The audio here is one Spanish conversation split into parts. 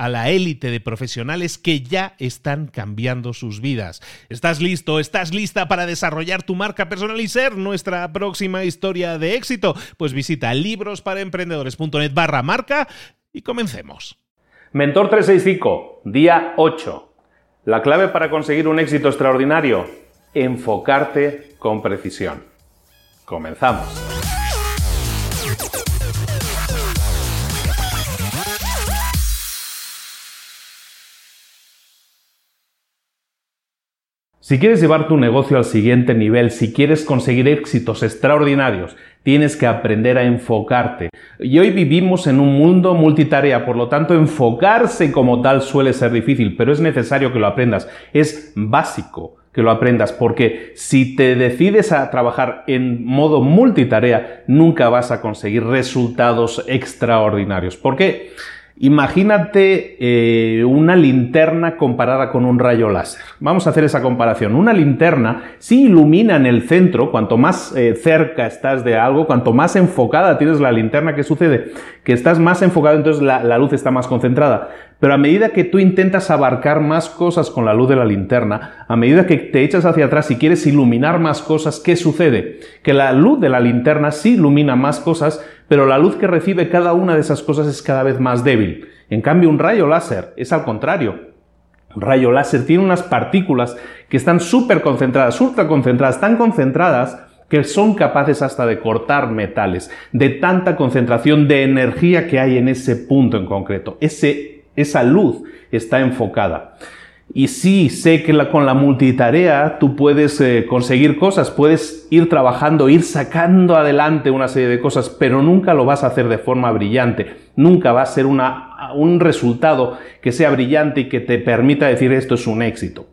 a la élite de profesionales que ya están cambiando sus vidas. ¿Estás listo? ¿Estás lista para desarrollar tu marca personal y ser nuestra próxima historia de éxito? Pues visita librosparaemprendedores.net barra marca y comencemos. Mentor 365, día 8. La clave para conseguir un éxito extraordinario, enfocarte con precisión. Comenzamos. Si quieres llevar tu negocio al siguiente nivel, si quieres conseguir éxitos extraordinarios, tienes que aprender a enfocarte. Y hoy vivimos en un mundo multitarea, por lo tanto enfocarse como tal suele ser difícil, pero es necesario que lo aprendas. Es básico que lo aprendas, porque si te decides a trabajar en modo multitarea, nunca vas a conseguir resultados extraordinarios. ¿Por qué? Imagínate eh, una linterna comparada con un rayo láser. Vamos a hacer esa comparación. Una linterna sí ilumina en el centro, cuanto más eh, cerca estás de algo, cuanto más enfocada tienes la linterna, ¿qué sucede? Que estás más enfocado, entonces la luz está más concentrada. Pero a medida que tú intentas abarcar más cosas con la luz de la linterna, a medida que te echas hacia atrás y quieres iluminar más cosas, ¿qué sucede? Que la luz de la linterna sí ilumina más cosas, pero la luz que recibe cada una de esas cosas es cada vez más débil. En cambio, un rayo láser es al contrario. Un rayo láser tiene unas partículas que están súper concentradas, ultra concentradas, tan concentradas que son capaces hasta de cortar metales, de tanta concentración de energía que hay en ese punto en concreto. Ese esa luz está enfocada. Y sí, sé que con la multitarea tú puedes eh, conseguir cosas, puedes ir trabajando, ir sacando adelante una serie de cosas, pero nunca lo vas a hacer de forma brillante. Nunca va a ser un resultado que sea brillante y que te permita decir esto es un éxito.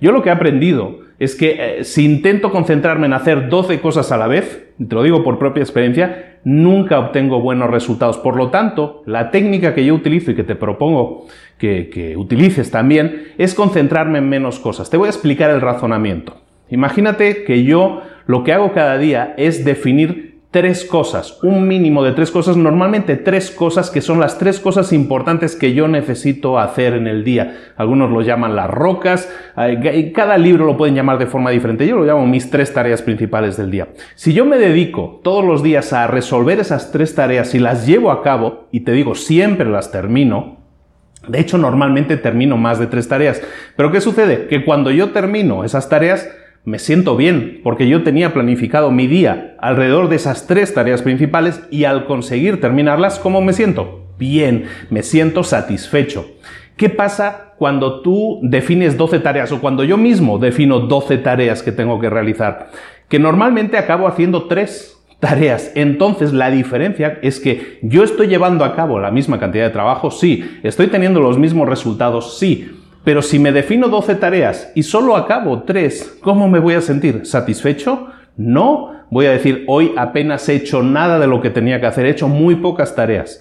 Yo lo que he aprendido es que eh, si intento concentrarme en hacer 12 cosas a la vez, te lo digo por propia experiencia, nunca obtengo buenos resultados. Por lo tanto, la técnica que yo utilizo y que te propongo que, que utilices también es concentrarme en menos cosas. Te voy a explicar el razonamiento. Imagínate que yo lo que hago cada día es definir tres cosas, un mínimo de tres cosas, normalmente tres cosas que son las tres cosas importantes que yo necesito hacer en el día. Algunos lo llaman las rocas, cada libro lo pueden llamar de forma diferente, yo lo llamo mis tres tareas principales del día. Si yo me dedico todos los días a resolver esas tres tareas y las llevo a cabo, y te digo, siempre las termino, de hecho, normalmente termino más de tres tareas. Pero ¿qué sucede? Que cuando yo termino esas tareas, me siento bien porque yo tenía planificado mi día alrededor de esas tres tareas principales y al conseguir terminarlas, ¿cómo me siento? Bien, me siento satisfecho. ¿Qué pasa cuando tú defines 12 tareas o cuando yo mismo defino 12 tareas que tengo que realizar? Que normalmente acabo haciendo tres tareas. Entonces la diferencia es que yo estoy llevando a cabo la misma cantidad de trabajo, sí, estoy teniendo los mismos resultados, sí, pero si me defino 12 tareas y solo acabo 3, ¿cómo me voy a sentir? ¿Satisfecho? No voy a decir, hoy apenas he hecho nada de lo que tenía que hacer, he hecho muy pocas tareas.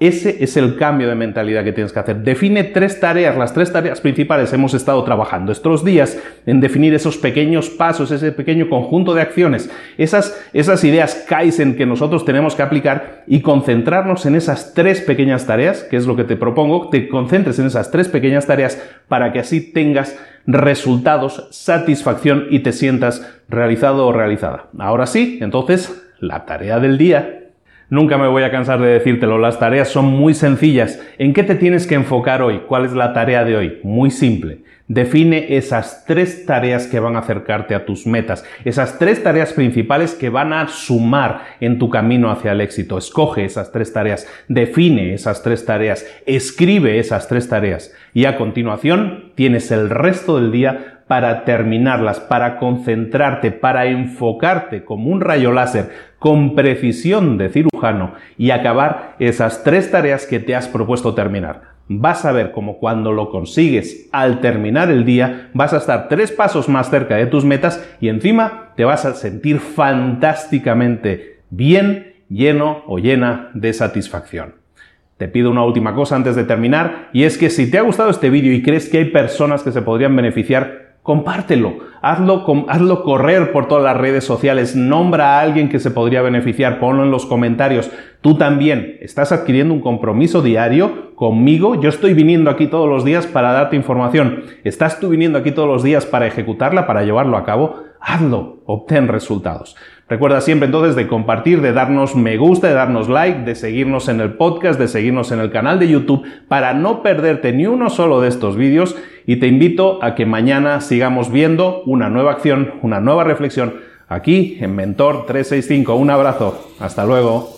Ese es el cambio de mentalidad que tienes que hacer. Define tres tareas, las tres tareas principales. Hemos estado trabajando estos días en definir esos pequeños pasos, ese pequeño conjunto de acciones, esas, esas ideas Kaizen que nosotros tenemos que aplicar y concentrarnos en esas tres pequeñas tareas, que es lo que te propongo, te concentres en esas tres pequeñas tareas para que así tengas resultados, satisfacción y te sientas realizado o realizada. Ahora sí, entonces, la tarea del día. Nunca me voy a cansar de decírtelo, las tareas son muy sencillas. ¿En qué te tienes que enfocar hoy? ¿Cuál es la tarea de hoy? Muy simple. Define esas tres tareas que van a acercarte a tus metas, esas tres tareas principales que van a sumar en tu camino hacia el éxito. Escoge esas tres tareas, define esas tres tareas, escribe esas tres tareas y a continuación tienes el resto del día para terminarlas, para concentrarte, para enfocarte como un rayo láser con precisión de cirujano y acabar esas tres tareas que te has propuesto terminar. Vas a ver cómo cuando lo consigues al terminar el día vas a estar tres pasos más cerca de tus metas y encima te vas a sentir fantásticamente bien, lleno o llena de satisfacción. Te pido una última cosa antes de terminar y es que si te ha gustado este vídeo y crees que hay personas que se podrían beneficiar, compártelo, hazlo, hazlo correr por todas las redes sociales, nombra a alguien que se podría beneficiar, ponlo en los comentarios. Tú también estás adquiriendo un compromiso diario conmigo. Yo estoy viniendo aquí todos los días para darte información. ¿Estás tú viniendo aquí todos los días para ejecutarla, para llevarlo a cabo? Hazlo, obtén resultados. Recuerda siempre entonces de compartir, de darnos me gusta, de darnos like, de seguirnos en el podcast, de seguirnos en el canal de YouTube para no perderte ni uno solo de estos vídeos y te invito a que mañana sigamos viendo una nueva acción, una nueva reflexión aquí en Mentor 365. Un abrazo, hasta luego.